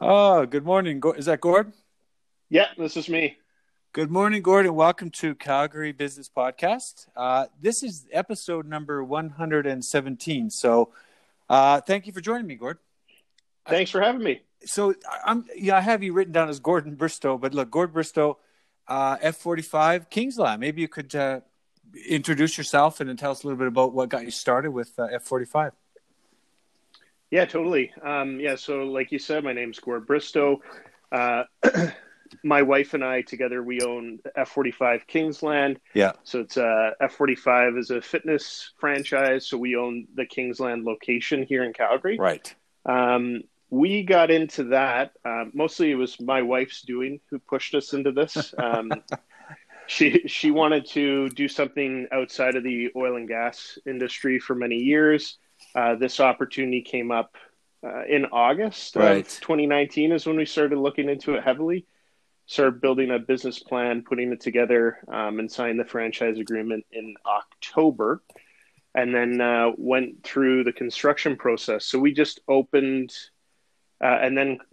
Oh, good morning. Is that Gord? Yeah, this is me. Good morning, Gordon. welcome to Calgary Business Podcast. Uh, this is episode number 117. So, uh, thank you for joining me, Gord. Thanks for having me. So, I'm yeah, I have you written down as Gordon Bristow, but look, Gord Bristow, uh, F45 Kingsland. Maybe you could uh, introduce yourself and then tell us a little bit about what got you started with uh, F45. Yeah, totally. Um, yeah, so like you said, my name's Gord Bristow. Uh, my wife and I together, we own F45 Kingsland. Yeah. So it's uh, F45 is a fitness franchise. So we own the Kingsland location here in Calgary. Right. Um, we got into that. Uh, mostly it was my wife's doing who pushed us into this. Um, she she wanted to do something outside of the oil and gas industry for many years. Uh, this opportunity came up uh, in August right. of 2019 is when we started looking into it heavily. Started building a business plan, putting it together, um, and signed the franchise agreement in October, and then uh, went through the construction process. So we just opened, uh, and then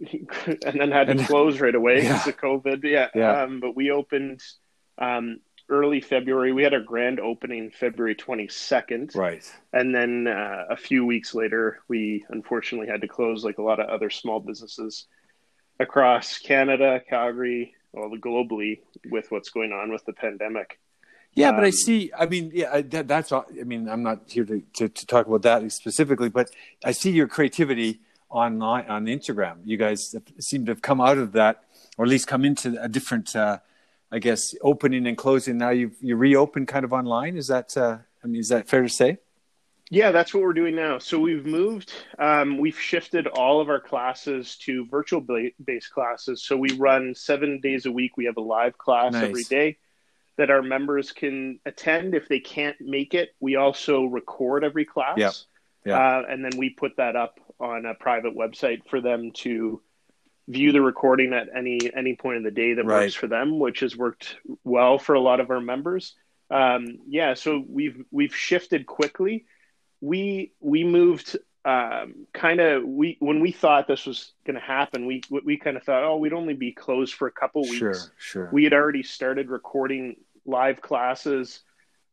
and then had to close right away yeah. because of COVID. Yeah, yeah. Um, but we opened um, early February. We had our grand opening February 22nd. Right. And then uh, a few weeks later, we unfortunately had to close, like a lot of other small businesses across Canada, Calgary, well, globally, with what's going on with the pandemic. Yeah, but I see. I mean, yeah, that, that's. All I mean, I'm not here to, to, to talk about that specifically, but I see your creativity online on Instagram. You guys seem to have come out of that, or at least come into a different. Uh, I guess opening and closing. Now you you reopen kind of online. Is that uh, I mean is that fair to say? Yeah, that's what we're doing now. So we've moved. Um, we've shifted all of our classes to virtual based classes. So we run seven days a week. We have a live class nice. every day that our members can attend. If they can't make it, we also record every class. Yeah. Yeah. Uh, and then we put that up on a private website for them to view the recording at any any point of the day that right. works for them, which has worked well for a lot of our members. Um, yeah, so we've we've shifted quickly. We we moved um, kind of we when we thought this was going to happen, we we kind of thought, oh, we'd only be closed for a couple weeks. Sure, sure. We had already started recording live classes.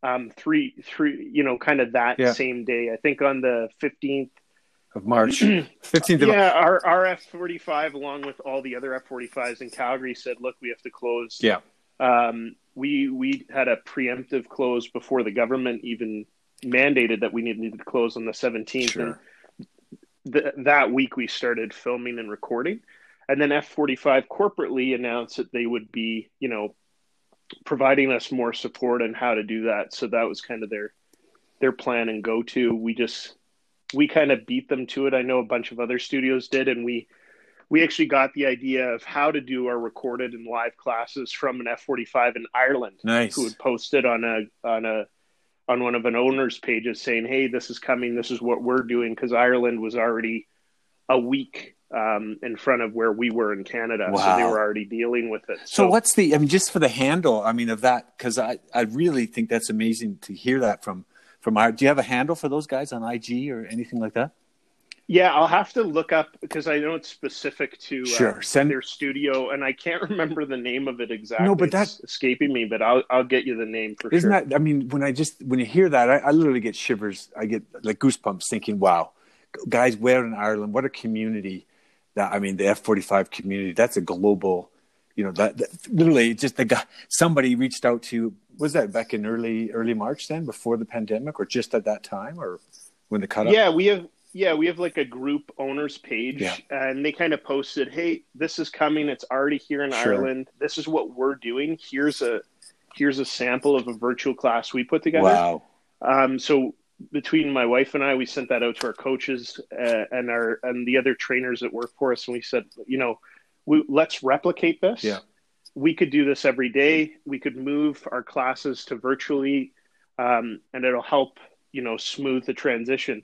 Um, three, three, you know, kind of that yeah. same day. I think on the fifteenth of March, fifteenth. of yeah, our our F forty five, along with all the other F forty fives in Calgary, said, "Look, we have to close." Yeah, um, we we had a preemptive close before the government even mandated that we needed to close on the seventeenth. Sure. And th- that week, we started filming and recording, and then F forty five corporately announced that they would be, you know, providing us more support on how to do that. So that was kind of their their plan and go to. We just we kind of beat them to it. I know a bunch of other studios did, and we we actually got the idea of how to do our recorded and live classes from an F forty five in Ireland, nice. who had posted on a on a on one of an owner's pages saying, "Hey, this is coming. This is what we're doing," because Ireland was already a week um, in front of where we were in Canada, wow. so they were already dealing with it. So, so what's the? I mean, just for the handle, I mean, of that, because I I really think that's amazing to hear that from from our do you have a handle for those guys on ig or anything like that? Yeah i'll have to look up because i know it's specific to sure uh, Send... their studio and i can't remember the name of it exactly. No but that's escaping me but i'll i'll get you the name for isn't sure. that i mean when i just when you hear that I, I literally get shivers. I get like goosebumps thinking wow guys where in ireland what a community that i mean the f45 community that's a global you know that, that literally just the guy somebody reached out to was that back in early early March then before the pandemic or just at that time or when the cut yeah we have yeah we have like a group owners page yeah. and they kind of posted hey this is coming. It's already here in sure. Ireland. This is what we're doing. Here's a here's a sample of a virtual class we put together. Wow. Um so between my wife and I we sent that out to our coaches uh, and our and the other trainers that work for us and we said you know we, let's replicate this. Yeah we could do this every day. We could move our classes to virtually, um, and it'll help, you know, smooth the transition.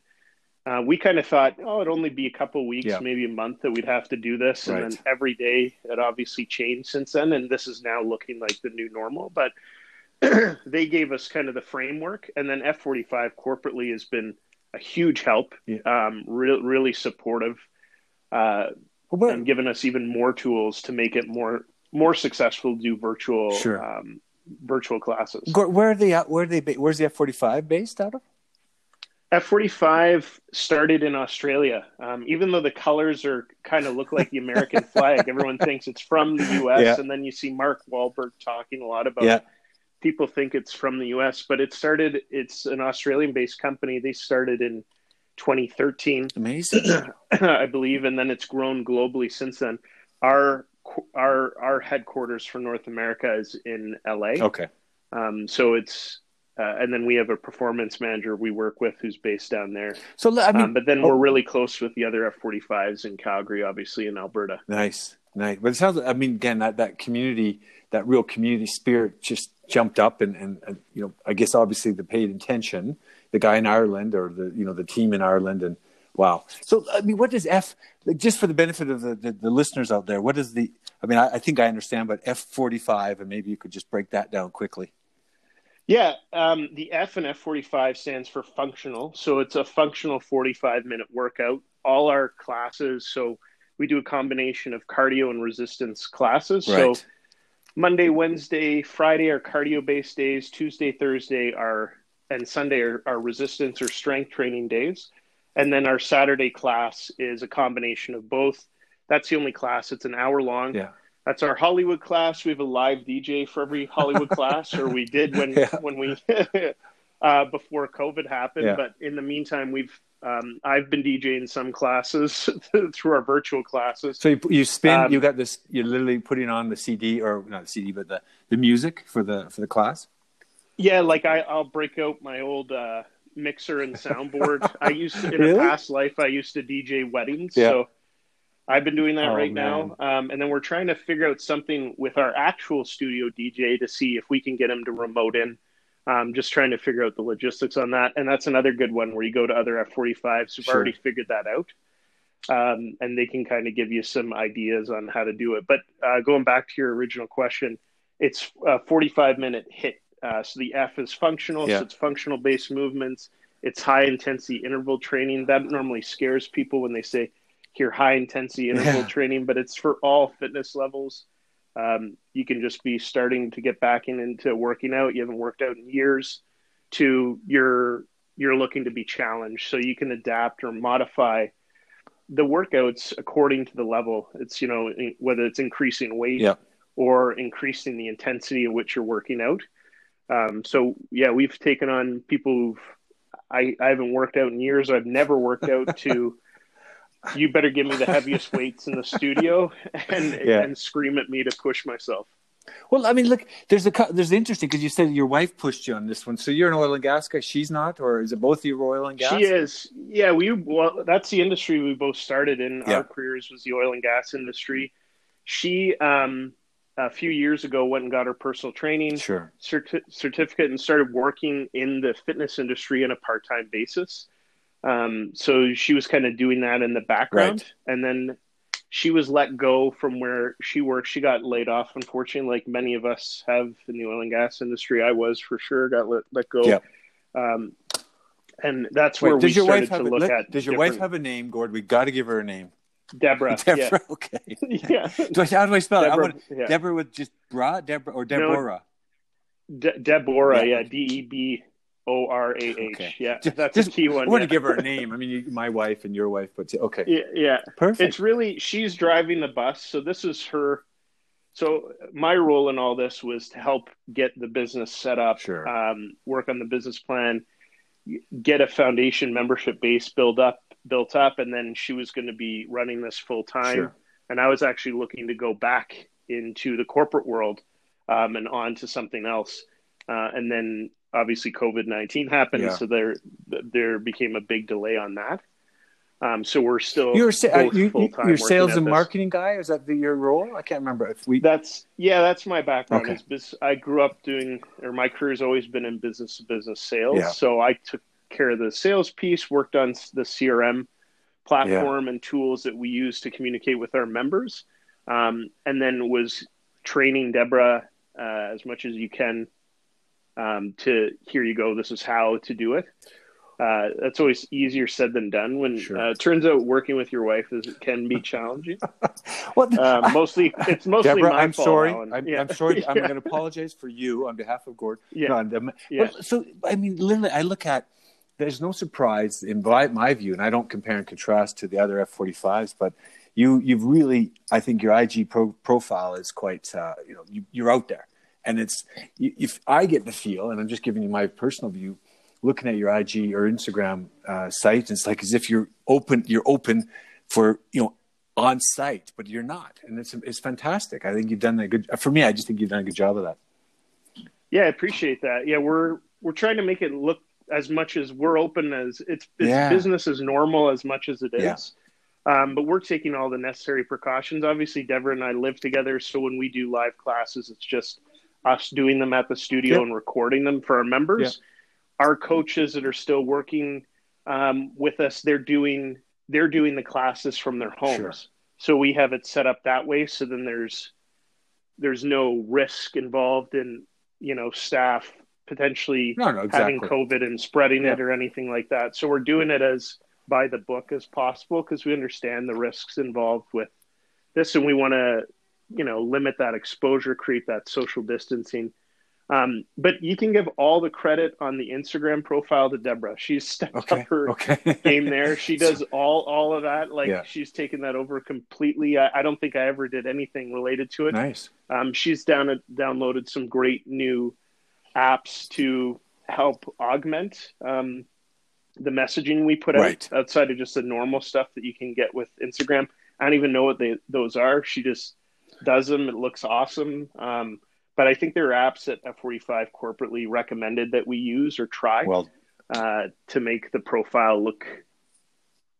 Uh, we kind of thought, oh, it'd only be a couple weeks, Yeah. maybe a month that we'd have to do this, Right. and then every day it obviously changed since then, and this is now looking like the new normal. But they gave us kind of the framework, and then F45 corporately has been a huge help, Yeah. um, re- really supportive. Uh, Well, and given us even more tools to make it more more successful to do virtual Sure. um, virtual classes. Where are they? At, where are they? ba- Where's the F forty five based out of? F forty five started in Australia. Um, even though the colors are kind of look like the American flag, everyone thinks it's from the U.S. Yeah. And then you see Mark Wahlberg talking a lot about. Yeah. People think it's from the U.S., but it started. It's an Australian-based company. They started in 2013. Amazing. I believe, and then it's grown globally since then. Our our our headquarters for North America is in LA. okay. Um, so it's uh, and then we have a performance manager we work with who's based down there. So I mean, um, but then oh. we're really close with the other F-45s in Calgary, obviously in Alberta. Nice, nice. But it sounds. I mean, again, that that community, that real community spirit, just jumped up, and and, and you know, I guess obviously the paid attention, the guy in Ireland or the you know the team in Ireland, and wow. So I mean, what does F? Like, just for the benefit of the, the, the listeners out there, what is the? I mean, I, I think I understand, but F forty five, and maybe you could just break that down quickly. Yeah, um, the F and F45 stands for functional. So it's a functional 45 minute workout. All our classes, so we do a combination of cardio and resistance classes. So Monday, Wednesday, Friday are cardio based days. Tuesday, Thursday are, and Sunday are, are resistance or strength training days. And then our Saturday class is a combination of both. That's the only class. It's an hour long. Yeah. That's our Hollywood class. We have a live DJ for every Hollywood class, or we did when Yeah. when we uh, before COVID happened. Yeah. But in the meantime, we've um, I've been DJing some classes through our virtual classes. So you you spin. Um, you got this. You're literally putting on the CD or not the CD, but the the music for the for the class. Yeah, like I, I'll break out my old uh, mixer and soundboard. I used to, in Really? a past life I used to DJ weddings, Yeah. so I've been doing that Oh, right man. now. Um, and then we're trying to figure out something with our actual studio DJ to see if we can get him to remote in. Um, just trying to figure out the logistics on that, and that's another good one where you go to other F45s who've Sure. already figured that out, um, and they can kind of give you some ideas on how to do it. But uh, going back to your original question, it's a 45 minute HIIT. Uh, so the F is functional, Yeah. so it's functional based movements. It's high intensity interval training. That normally scares people when they say hear high intensity interval Yeah. training, but it's for all fitness levels. Um, you can just be starting to get back in, into working out. You haven't worked out in years. To you're you're looking to be challenged, so you can adapt or modify the workouts according to the level. It's you know whether it's increasing weight Yeah. or increasing the intensity at which you're working out. Um, so yeah, we've taken on people who've I, I haven't worked out in years. I've never worked out to you better give me the heaviest weights in the studio and Yeah. and scream at me to push myself. Well, I mean, look, there's a there's interesting because you said your wife pushed you on this one. So you're an oil and gas guy. She's not, or is it both of you oil and gas? She is. Yeah, we well that's the industry we both started in. Yeah. Our careers was the oil and gas industry. She um a few years ago went and got her personal training Sure. certi- certificate and started working in the fitness industry on a part-time basis. Um, so she was kind of doing that in the background, and then she was let go from where she worked. She got laid off, unfortunately, like many of us have in the oil and gas industry. I was for sure got let, let go. Yeah. Um, and that's where Wait, we does your wife started have to a, look let- at. Does your wife have a name, Gord? We got to give her a name. Deborah? Deborah. Okay. Yeah, yeah. Do I, how do I spell it? I want, yeah. Deborah with just bra, Deborah or Deborah. De- Deborah, Yeah. yeah, D E B O R A H. Yeah, that's just- a key one. I want yeah. to give her a name. I mean, you, my wife and your wife, but okay, Yeah, yeah. perfect. It's really she's driving the bus, so this is her. So my role in all this was to help get the business set up, Sure. um, work on the business plan, get a foundation membership base build up, built up, and then she was going to be running this full time. Sure. And I was actually looking to go back into the corporate world um, and on to something else. Uh, and then obviously COVID nineteen happened, Yeah. so there there became a big delay on that. Um, so we're still You're uh, you, you, full-time you're working sales and marketing guy. Is that the, your role? I can't remember. If we That's yeah, that's my background. Okay. I grew up doing, or my career's always been in business to business sales. Yeah. So I took care of the sales piece, worked on the CRM platform and tools that we use to communicate with our members, um, and then was training Deborah uh, as much as you can um, to here you go. This is how to do it. uh, that's always easier said than done. When Sure. uh, it turns out working with your wife is can be challenging. well, Uh, mostly, it's mostly Deborah, my I'm fault, sorry. Alan. I'm, Yeah. I'm sorry. I'm Yeah. going to apologize for you on behalf of Gord. Yeah. No, Yeah. so, I mean, literally, I look at there's no surprise in my, view, and I don't compare and contrast to the other F45s, but you, you've really, I think your IG pro, profile is quite, uh, you know, you, you're out there. And it's, if I get the feel, and I'm just giving you my personal view, looking at your IG or Instagram uh, site, it's like as if you're open, you're open for, you know, on site, but you're not. And it's, it's fantastic. I think you've done a good, for me, I just think you've done a good job of that. Yeah, I appreciate that. Yeah, we're we're trying to make it look as much as we're open as it's, it's Yeah. business as normal as much as it is. Yeah. Um, but we're taking all the necessary precautions. Obviously, Deborah and I live together, so when we do live classes, it's just us doing them at the studio Yep. and recording them for our members. Our coaches that are still working um, with us, they're doing they're doing the classes from their homes. Sure. So we have it set up that way. So then there's there's no risk involved in you know staff potentially No, no, exactly. having COVID and spreading it or anything like that. So we're doing it as by the book as possible because we understand the risks involved with this, and we want to you know limit that exposure creep, that social distancing. Um, but you can give all the credit on the Instagram profile to Deborah. She's stepped Okay. up her Okay. game there. She does all all of that. Like Yeah. she's taken that over completely. I, I don't think I ever did anything related to it. nice. Um, she's down downloaded some great new apps to help augment um, the messaging we put Right. out outside of just the normal stuff that you can get with Instagram. I don't even know what they those are. She just does them. It looks awesome. Um, but I think there are apps that F45 corporately recommended that we use or try Well, uh, to make the profile look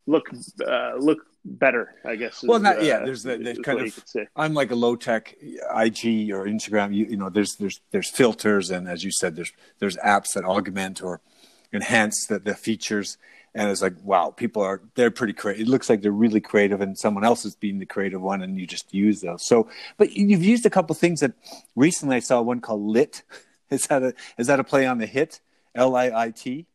look uh, look better. I guess. Well, is, not- yeah, uh, there's the- the kind of- you could say. I'm like a low tech IG or Instagram. You, you know, there's there's there's filters, and as you said, there's there's apps that augment or enhance the, the features. And it's like, wow, people are they're pretty creative. It looks like they're really creative, and someone else is being the creative one, and you just use those. So, but you've used a couple things that recently I saw one called Lit. Is that a is that a play on the hit? L I I T.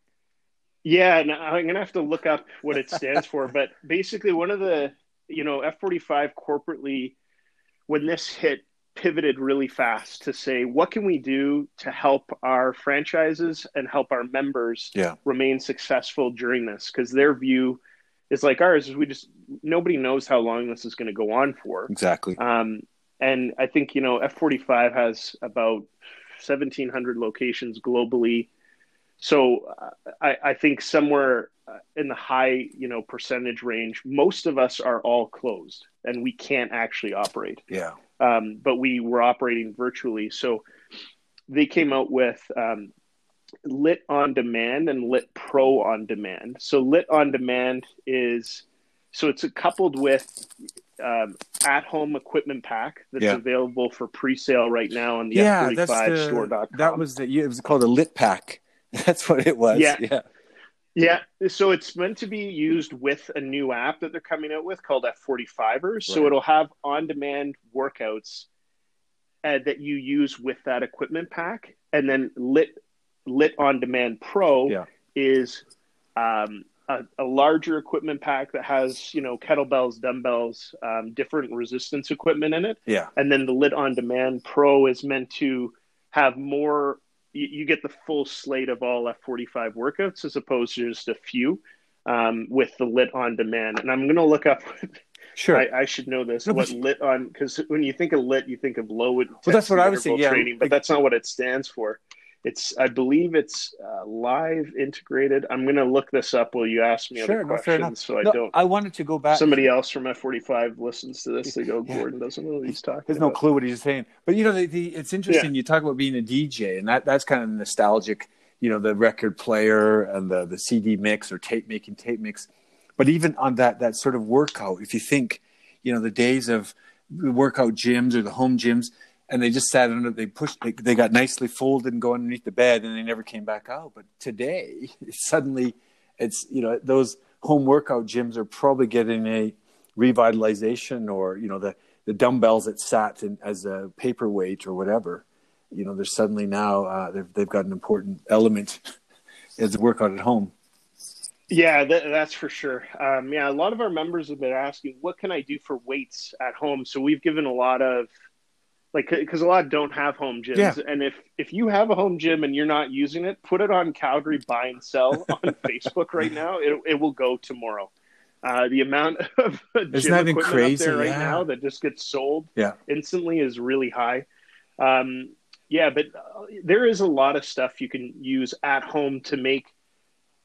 Yeah, and I'm gonna have to look up what it stands for, but basically, one of the you know F45 corporately, when this hit, pivoted really fast to say what can we do to help our franchises and help our members Yeah. remain successful during this because their view is like ours is we just nobody knows how long this is going to go on for Exactly. um, and I think you know F45 has about 1,700 locations globally. So uh, I, I think somewhere uh, in the high you know percentage range, most of us are all closed and we can't actually operate. Yeah. Um, but we were operating virtually, so they came out with um, Lit on Demand and Lit Pro on Demand. So Lit on Demand is so it's coupled with um, at-home equipment pack that's Yeah. available for pre-sale right now on the yeah, that's the, F45store.com. that was the it was called a lit pack. That's what it was. Yeah. yeah. Yeah, so it's meant to be used with a new app that they're coming out with called F45ers. So it'll have on-demand workouts uh, that you use with that equipment pack, and then Lit Lit On Demand Pro Yeah. is um, a, a larger equipment pack that has you know kettlebells, dumbbells, um, different resistance equipment in it. Yeah. and then the lit on demand pro is meant to have more you, you get the full slate of all f45 workouts as opposed to just a few um, with the lit on demand and i'm going to look up Sure. I, I should know this No, what lit on because when you think of lit you think of low intensity that's what I was saying, yeah. training but that's not what it stands for it's i believe it's uh, live integrated i'm going to look this up while you ask me Sure, other no, questions so i No, don't I wanted to go back. somebody else from F45 listens to this, they go, Yeah. Gordon doesn't know what he's talking There's no clue what he's saying. But you know, the, the, it's interesting. You talk about being a DJ, and that that's kind of nostalgic. You know, the record player and the the CD mix or tape making tape mix. But even on that that sort of workout, if you think, you know, the days of the workout gyms or the home gyms, and they just sat under, they pushed, they, they got nicely folded and go underneath the bed, and they never came back out. But today, suddenly, it's you know those home workout gyms are probably getting a revitalization or you know the the dumbbells that sat in, as a paperweight or whatever you know they're suddenly now uh, they've, they've got an important element as a workout at home Yeah, that, that's for sure. Um, yeah, a lot of our members have been asking, what can I do for weights at home? So we've given a lot of like because a lot don't have home gyms Yeah. and if if you have a home gym and you're not using it put it on calgary buy and sell on facebook right now it, it will go tomorrow uh, the amount of gym Isn't that equipment crazy? up there right Yeah. now that just gets sold Yeah. instantly is really high um, yeah but uh, there is a lot of stuff you can use at home to make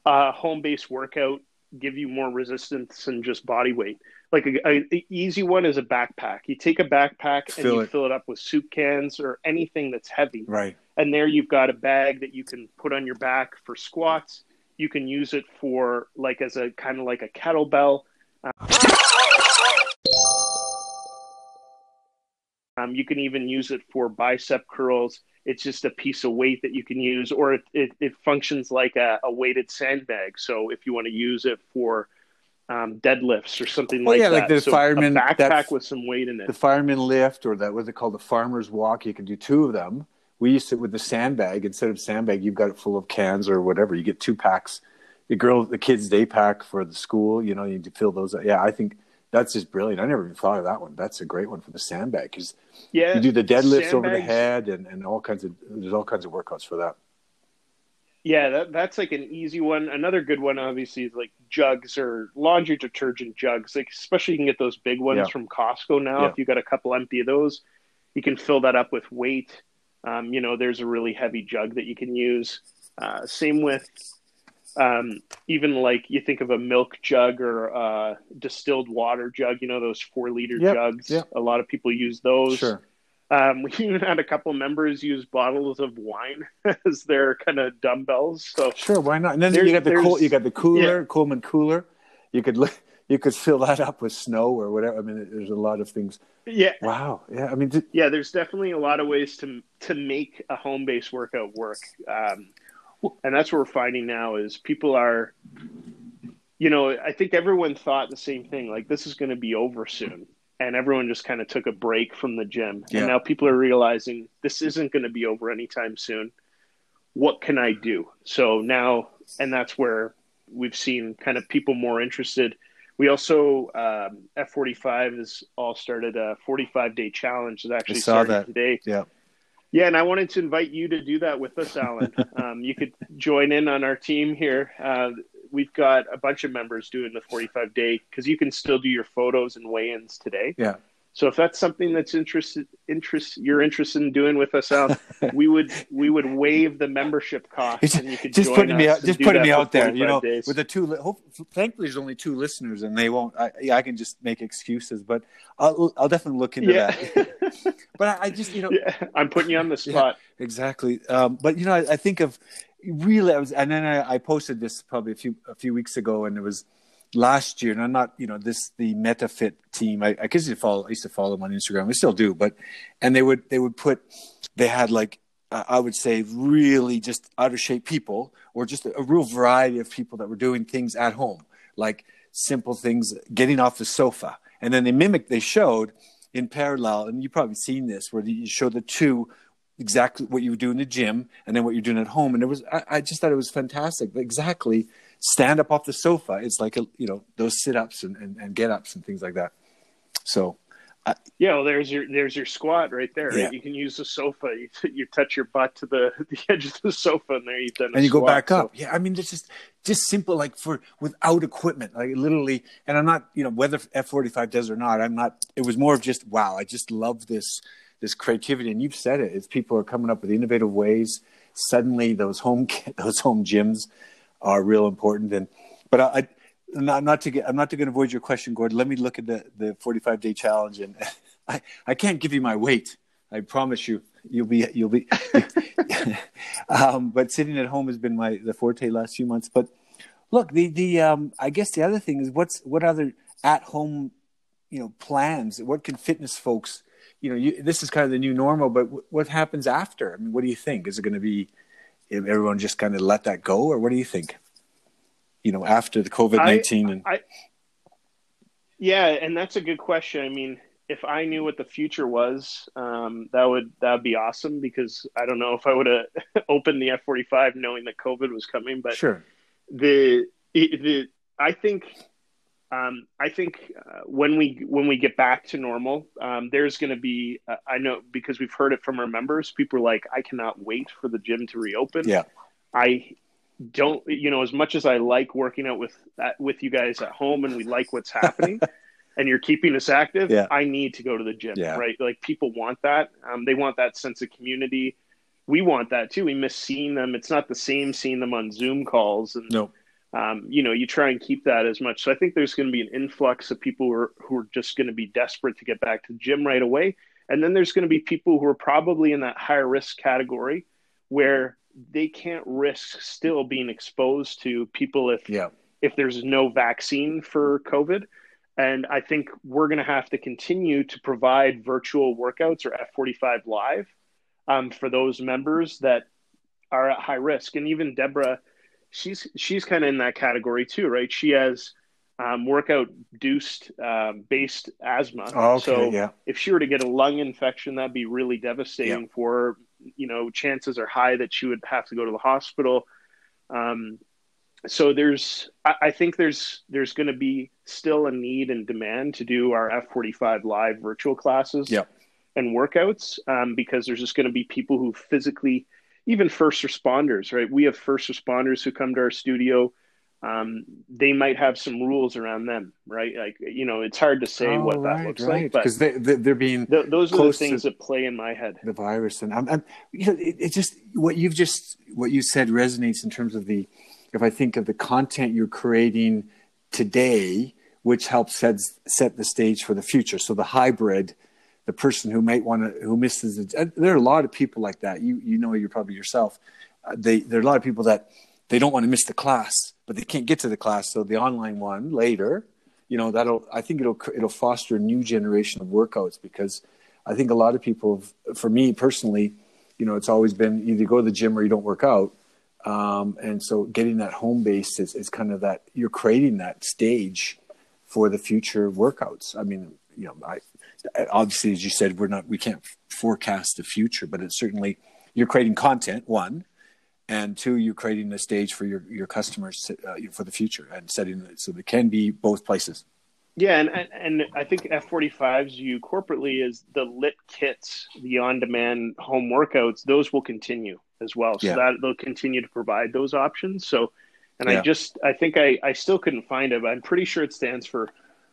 a home-based workout give you more resistance and just body weight like a, a, a easy one is a backpack. You take a backpack and you it. fill it up with soup cans or anything that's heavy. Right. and there you've got a bag that you can put on your back for squats. You can use it for like as a kind of like a kettlebell. Um, you can even use it for bicep curls. It's just a piece of weight that you can use or it, it, it functions like a, a weighted sandbag. So if you want to use it for um, deadlifts or something Well, like yeah, that Yeah, like the so fireman- backpack with some weight in it The fireman lift or that what's it called? The farmer's walk. You can do two of them. We used to with the sandbag. Instead of sandbag, you've got it full of cans or whatever. You get two packs. The girl, the kids' day pack for the school. You know, you need to fill those. Yeah, I think that's just brilliant. I never even thought of that one. That's a great one for the sandbag because yeah you do the deadlifts over the head and, and all kinds of there's all kinds of workouts for that. Yeah, that, that's like an easy one. Another good one, obviously, is like jugs or laundry detergent jugs. Like, especially you can get those big ones Yeah. from Costco now. Yeah. If you got a couple empty of those, you can fill that up with weight. Um, you know, there's a really heavy jug that you can use. Uh, same with um, even like you think of a milk jug or uh, distilled water jug. You know, those four liter Yep, jugs. yep. A lot of people use those. Sure. Um, we even had a couple members use bottles of wine as their kind of dumbbells. So Sure, why not? And then you got the cool, you got the cooler, Coleman cooler. You could you could fill that up with snow or whatever. I mean, there's a lot of things. yeah, Wow, yeah. I mean, yeah. There's definitely a lot of ways to to make a home based workout work, um, and that's what we're finding now is people are, you know, I think everyone thought the same thing. Like this is going to be over soon, and everyone just kind of took a break from the gym, Yeah. and now people are realizing this isn't going to be over anytime soon. What can I do? So now, and that's where we've seen kind of people more interested. We also um, F45 has all started a 45 day challenge that actually saw started that. today. yeah. Yeah, and I wanted to invite you to do that with us, Alan. um, you could join in on our team here. Uh, we've got a bunch of members doing the 45 day because you can still do your photos and weigh-ins today. Yeah. So if that's something that's interested, interest you're interested in doing with us, Alan, we would we would waive the membership cost, It's and you could just putting me out, just putting me out there. You know, days. with the two. Hope, thankfully, there's only two listeners, and they won't. I, yeah, I can just make excuses, but I'll I'll definitely look into yeah, that. But I, I just you know yeah, I'm putting you on the spot. exactly. Um, but you know, I, I think of really, I was, and then I, I posted this probably a few a few weeks ago, and it was last year. And I'm not, you know, this the MetaFit team. I, I used to follow. I used to follow them on Instagram. I still do, but and they would they would put they had like I would say really just out of shape people, or just a real variety of people that were doing things at home, like simple things, getting off the sofa, and then they mimicked. They showed in parallel, and you've probably seen this, where you show the two exactly what you would do in the gym and then what you're doing at home. And it was, I, I just thought it was fantastic. Exactly. Stand up off the sofa. It's like, a, you know, those sit ups and, and, and get ups and things like that. So, Yeah, well, there's your there's your squat right there. Yeah. You can use the sofa. You, you touch your butt to the, the edge of the sofa, and there you've done. And you go squat. back So- up. Yeah. I mean, it's just, just simple, like for, without equipment, like literally, and I'm not, you know, whether F45 does or not, I'm not, it was more of just, wow, I just love this, this creativity. And you've said it, it's people are coming up with innovative ways. Suddenly those home, those home gyms are real important. And, but I, I not, not to get, I'm not going to avoid your question, Gordon. Let me look at the, the 45 day challenge and I, I can't give you my weight. I promise you, you'll be, you'll be, um, but sitting at home has been my, the forte last few months. But look, the, the, um, I guess the other thing is what's, what other at home, you know, plans, what can fitness folks, you know, you, this is kind of the new normal, but w- what happens after? I mean, what do you think? Is it going to be, everyone just kind of let that go or what do you think? You know, after the COVID 19 and I, yeah, and that's a good question. I mean, if I knew what the future was, um, that would that would be awesome because I don't know if I would have opened the F forty five knowing that COVID was coming, but sure. the it, I think um, I think uh, when we when we get back to normal, um, there's going to be uh, I know because we've heard it from our members. People are like, I cannot wait for the gym to reopen. Yeah, I don't. You know, as much as I like working out with uh, with you guys at home, and we like what's happening. and you're keeping us active, yeah. I need to go to the gym, yeah. right? Like people want that. Um, they want that sense of community. We want that too. We miss seeing them. It's not the same seeing them on Zoom calls and no um, you know, you try and keep that as much. So I think there's going to be an influx of people who are, who are just going to be desperate to get back to the gym right away. And then there's going to be people who are probably in that higher risk category where they can't risk still being exposed to people if yeah. if there's no vaccine for COVID. And I think we're going to have to continue to provide virtual workouts or F45 live um, for those members that are at high risk. And even Deborah she's she's kind of in that category too, right? She has um, workout induced um, based asthma. Oh, okay, so yeah. if she were to get a lung infection, that'd be really devastating yeah. for her. You know, chances are high that she would have to go to the hospital. Um, so there's, I, I think there's there's going to be still a need and demand to do our F45 live virtual classes yeah. and workouts um, because there's just going to be people who physically even first responders, right? We have first responders who come to our studio. Um, they might have some rules around them, right? Like, you know, it's hard to say oh, what right, that looks right. like, but because they, they, are being th- those are the things that play in my head. The virus, and I'm, I'm you know, it, it, just what you've just what you said resonates in terms of the. If I think of the content you're creating today, which helps set set the stage for the future, so the hybrid the person who might want to who misses it. There are a lot of people like that. You you know you're probably yourself. Uh, they there are a lot of people that they don't want to miss the class, but they can't get to the class. So the online one later, you know that'll I think it'll it'll foster a new generation of workouts because I think a lot of people, for me personally, you know, it's always been either go to the gym or you don't work out. Um, and so getting that home base is, is kind of that you're creating that stage for the future workouts. I mean, you know, I, obviously, as you said, we're not we can't forecast the future, but it's certainly you're creating content one, and two, you're creating a stage for your your customers uh, for the future and setting it so it can be both places. Yeah, and and I think F45s you corporately is the lit kits, the on-demand home workouts. Those will continue as well, so yeah. that they'll continue to provide those options. So, and yeah. I just I think I I still couldn't find it, but I'm pretty sure it stands for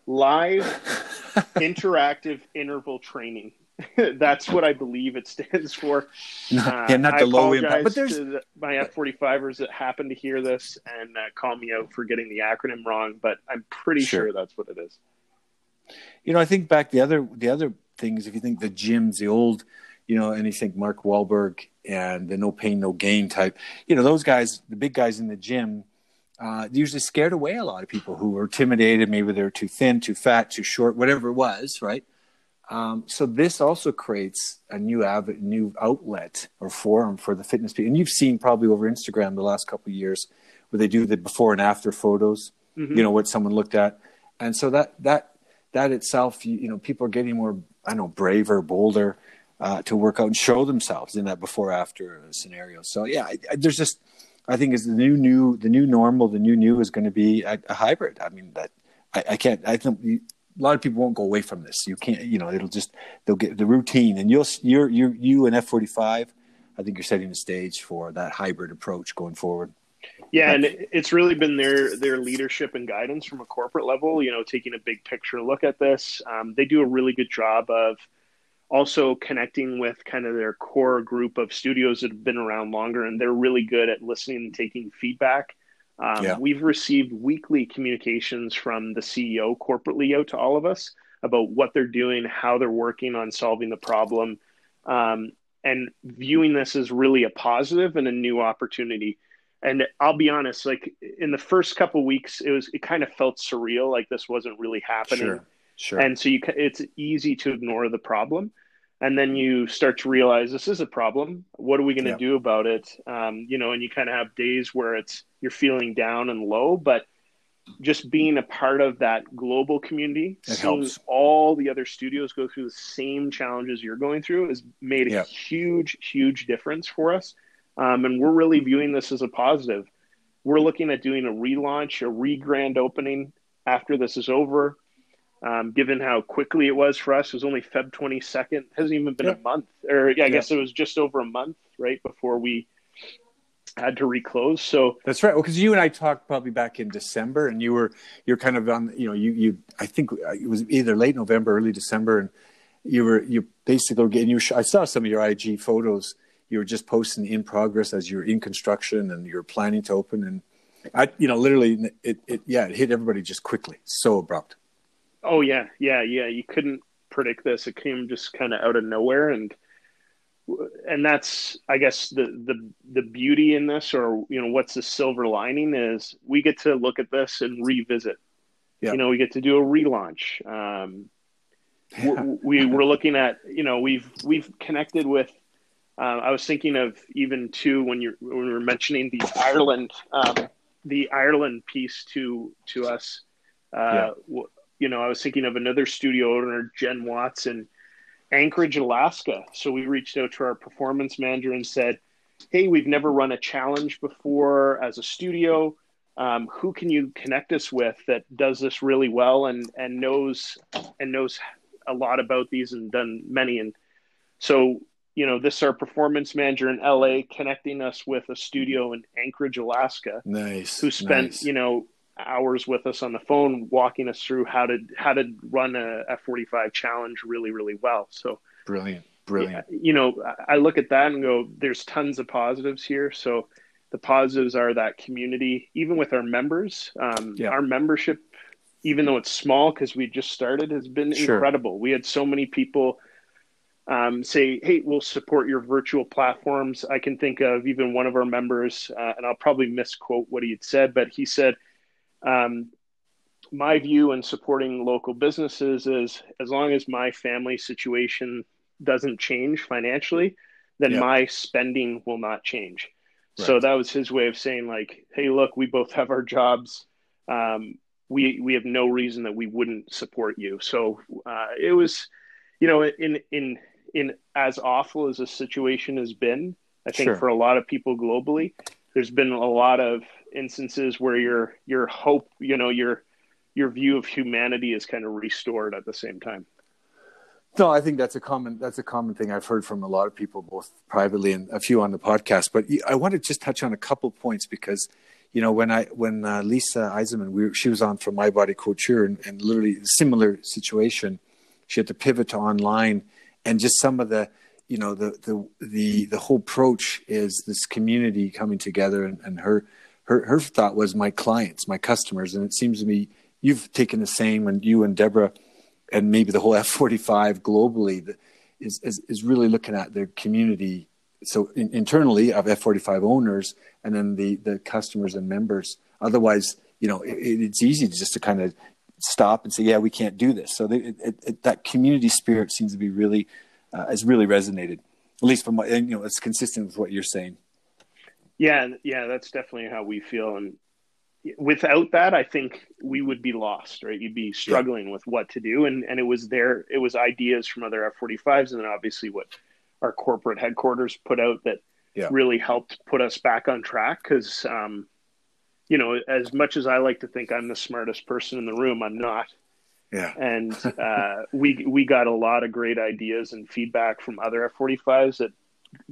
live interactive interval training. That's what I believe it stands for. Not, yeah, not the low impact. But there's the, my F45ers that happen to hear this and uh, call me out for getting the acronym wrong, but I'm pretty sure. sure that's what it is. You know, I think back the other the other things. If you think the gyms, the old, you know, and you think Mark Wahlberg and the no pain no gain type. You know, those guys, the big guys in the gym uh, usually scared away a lot of people who were intimidated. Maybe they were too thin, too fat, too short, whatever it was, right? Um, so this also creates a new av- new outlet or forum for the fitness people. And you've seen probably over Instagram the last couple of years where they do the before and after photos. Mm-hmm. You know what someone looked at, and so that that that itself, you, you know, people are getting more, I don't know, braver, bolder uh, to work out and show themselves in that before after scenario. So yeah, I, I, there's just I think is the new new the new normal. The new new is going to be a, a hybrid. I mean that I, I can't. I think a lot of people won't go away from this. You can't. You know, it'll just they'll get the routine, and you'll you're you you and F forty five. I think you're setting the stage for that hybrid approach going forward. Yeah, and it's really been their their leadership and guidance from a corporate level. You know, taking a big picture look at this. Um, they do a really good job of also connecting with kind of their core group of studios that have been around longer and they're really good at listening and taking feedback. Um, Yeah. we've received weekly communications from the ceo corporately out to all of us about what they're doing how they're working on solving the problem. Um, and viewing this as really a positive and a new opportunity. And i'll be honest like in the first couple weeks it was it kind of felt surreal like this wasn't really happening. Sure, sure. and so you ca- it's easy to ignore the problem and then you start to realize this is a problem what are we going to Yeah. do about it um, you know and you kind of have days where it's you're feeling down and low but just being a part of that global community It seeing helps. all the other studios go through the same challenges you're going through has made a Yeah. huge huge difference for us um, and we're really viewing this as a positive we're looking at doing a relaunch, a re grand opening after this is over. Um, given how quickly it was for us, it was only Feb 22nd. It hasn't even been yeah. a month, or yeah, I yeah. guess it was just over a month, right before we had to reclose. So that's right. Well, because you and I talked probably back in December, and you were you're kind of on. You know, you you I think it was either late November, early December, and you were you basically were getting you. I saw some of your IG photos. You were just posting in progress as you're in construction and you're planning to open, and I, you know, literally, it, it yeah, it hit everybody just quickly, so abrupt. Oh yeah, yeah, yeah. You couldn't predict this. It came just kind of out of nowhere, and and that's I guess the the the beauty in this, or you know, what's the silver lining is we get to look at this and revisit. Yeah. You know, we get to do a relaunch. Um, yeah. we, we were looking at you know we've we've connected with. Uh, I was thinking of even too when you when we were mentioning the Ireland um, the Ireland piece to to us. Uh, yeah. You know, I was thinking of another studio owner, Jen Watson Anchorage, Alaska. So we reached out to our performance manager and said, "Hey, we've never run a challenge before as a studio. Um, who can you connect us with that does this really well and and knows and knows a lot about these and done many?" And so you know, this is our performance manager in LA connecting us with a studio in Anchorage, Alaska. Nice. Who spent nice. you know hours with us on the phone, walking us through how to how to run a F forty five challenge really really well. So brilliant, brilliant. You know, I look at that and go, there's tons of positives here. So the positives are that community, even with our members, um, yeah. our membership, even though it's small because we just started, has been sure. incredible. We had so many people. Um, say, hey, we'll support your virtual platforms. I can think of even one of our members, uh, and I'll probably misquote what he had said, but he said, um, my view in supporting local businesses is as long as my family situation doesn't change financially, then yeah. my spending will not change. Right. So that was his way of saying, like, hey, look, we both have our jobs. Um, we we have no reason that we wouldn't support you. So uh, it was, you know, in in in as awful as the situation has been, I think sure. for a lot of people globally, there's been a lot of instances where your your hope, you know, your your view of humanity is kind of restored at the same time. No, I think that's a common that's a common thing I've heard from a lot of people, both privately and a few on the podcast. But I want to just touch on a couple points because, you know, when I when uh, Lisa Eisenman, we she was on from My Body Couture, and, and literally similar situation, she had to pivot to online, and just some of the you know the the the the whole approach is this community coming together and, and her her her thought was my clients my customers. And it seems to me you've taken the same and you and deborah and maybe the whole f45 globally that is, is, is really looking at their community. So in, internally of f45 owners and then the the customers and members. Otherwise you know it, it's easy to just to kind of stop and say yeah we can't do this. So they, it, it, that community spirit seems to be really uh, has really resonated, at least from what, and, you know, it's consistent with what you're saying. Yeah, yeah, that's definitely how we feel. And without that, I think we would be lost, right? You'd be struggling yeah. with what to do. And, and it was there, it was ideas from other F 45s, and then obviously what our corporate headquarters put out that yeah. really helped put us back on track. Cause, um, you know, as much as I like to think I'm the smartest person in the room, I'm not. Yeah. And uh, we we got a lot of great ideas and feedback from other F45s that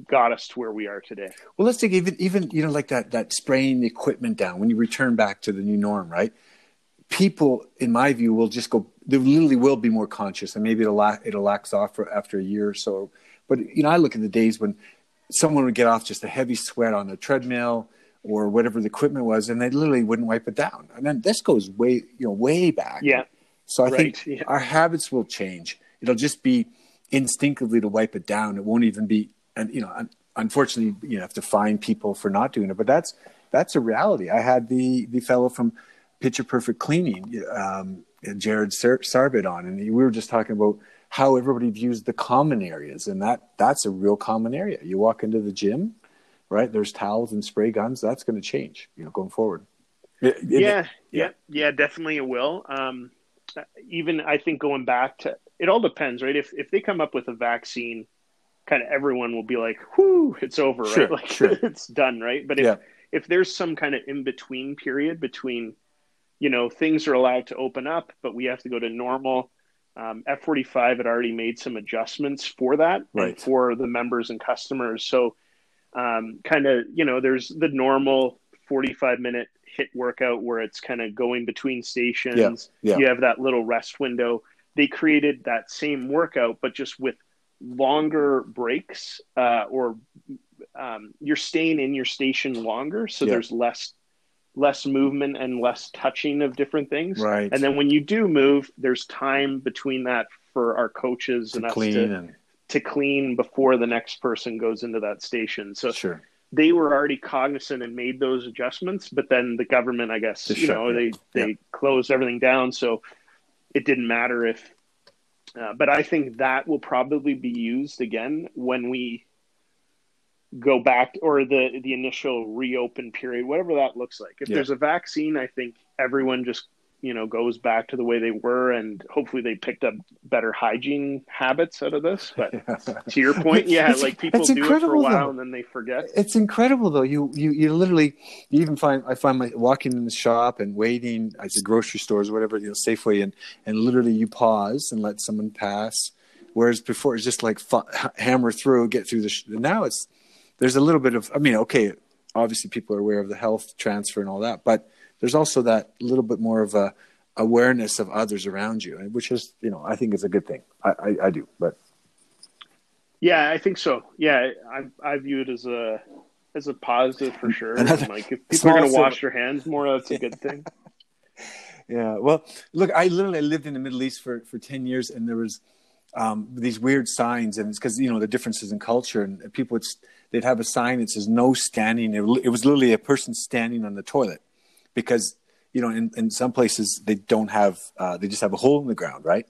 got us to where we are today. Well, let's take even even you know like that that spraying the equipment down when you return back to the new norm, right? People, in my view, will just go. They literally will be more conscious, and maybe it'll la- it'll lax off for, after a year or so. But you know, I look at the days when someone would get off just a heavy sweat on a treadmill or whatever the equipment was, and they literally wouldn't wipe it down. And then this goes way you know way back. Yeah. So I right, think yeah. our habits will change. It'll just be instinctively to wipe it down. It won't even be, and you know, unfortunately, you have to find people for not doing it. But that's that's a reality. I had the the fellow from Picture Perfect Cleaning, um, Jared Sar- Sarbit on, and we were just talking about how everybody views the common areas, and that that's a real common area. You walk into the gym, right? There's towels and spray guns. That's going to change, you know, going forward. It, it, yeah, yeah, yeah, definitely it will. Um, even I think going back to it all depends, right? If if they come up with a vaccine, kind of everyone will be like, "Whoo, it's over, sure, right? Like sure. it's done, right?" But if yeah. if there's some kind of in between period between, you know, things are allowed to open up, but we have to go to normal. Um, F45 had already made some adjustments for that right. for the members and customers. So, um, kind of, you know, there's the normal 45 minute HIIT workout where it's kind of going between stations. Yeah. Yeah. You have that little rest window. They created that same workout, but just with longer breaks uh, or um, you're staying in your station longer, so Yeah. there's less less movement and less touching of different things. Right. And then when you do move, there's time between that for our coaches to and us to, and to clean before the next person goes into that station. So sure. they were already cognizant and made those adjustments, but then the government, I guess, Just you know, it. they they Yeah. closed everything down, so it didn't matter if. Uh, but I think that will probably be used again when we go back or the the initial reopen period, whatever that looks like. If Yeah. there's a vaccine, I think everyone just you know goes back to the way they were, and hopefully they picked up better hygiene habits out of this. But to your point, yeah, It's- like people do it for a while though. and then they forget. it's incredible though. You you you literally you even find I find my walking in the shop and waiting at the grocery stores, whatever you know, Safeway, and and literally you pause and let someone pass. Whereas before it's just like hammer through, get through the. Sh- now it's there's a little bit of. I mean, okay, obviously people are aware of the health transfer and all that, but there's also that little bit more of a awareness of others around you, which is you know I think is a good thing. I I, I do, but Yeah, I think so. Yeah, I I view it as a as a positive for sure. Another like if people are going to wash their hands more, that's a good thing. Yeah. Well, look, I literally lived in the Middle East for, for 10 years and there was um, these weird signs and it's because, you know, the differences in culture and people would, they'd have a sign that says no standing. It, it was literally a person standing on the toilet because, you know, in, in some places they don't have, uh, they just have a hole in the ground. Right.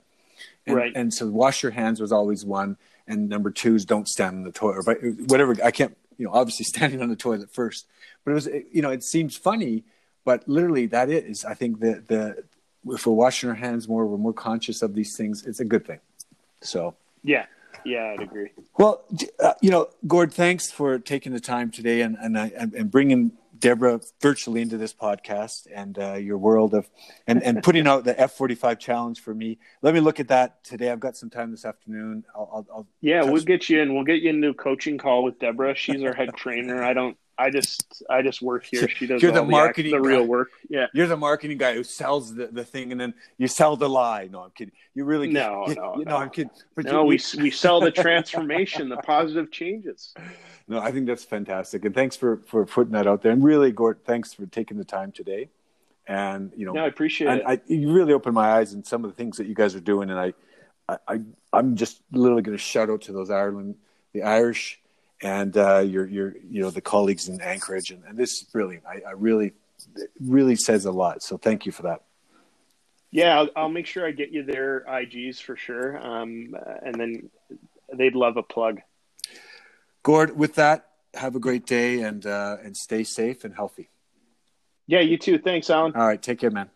And, Right. And so wash your hands was always one. And number two is don't stand on the toilet, but whatever. I can't, you know, obviously standing on the toilet first, but it was, you know, it seems funny, but literally that is, I think the, the, if we're washing our hands more, we're more conscious of these things. It's a good thing. So, Yeah, yeah, I'd agree. well, uh, you know, Gord, thanks for taking the time today and and, I, and and bringing Deborah virtually into this podcast and uh, your world of and and putting out the F forty five challenge for me. Let me look at that today. I've got some time this afternoon. I'll, I'll, I'll Yeah, touch- we'll get you in. We'll get you into a coaching call with Deborah. She's our head trainer. I don't. I just. I just work here. She does You're all the the, marketing act- the real guy. work. Yeah. You're the marketing guy who sells the, the thing, and then you sell the lie. No, I'm kidding. You really No, you- no, you- no. I'm kidding. But No, you, we we sell the transformation, the positive changes. No, I think that's fantastic, and thanks for for putting that out there. And really, Gord, thanks for taking the time today. And you know, No, I appreciate and it. I, you really opened my eyes in some of the things that you guys are doing, and I, I, I I'm just literally going to shout out to those Ireland, the Irish, and uh, your your you know the colleagues in Anchorage, and, and this is brilliant. I, I really, really says a lot. So thank you for that. Yeah, I'll, I'll make sure I get you their IGs for sure. Um, uh, and then they'd love a plug. Gord, with that, have a great day and uh, and stay safe and healthy. Yeah, you too. Thanks, Alan. All right, take care, man.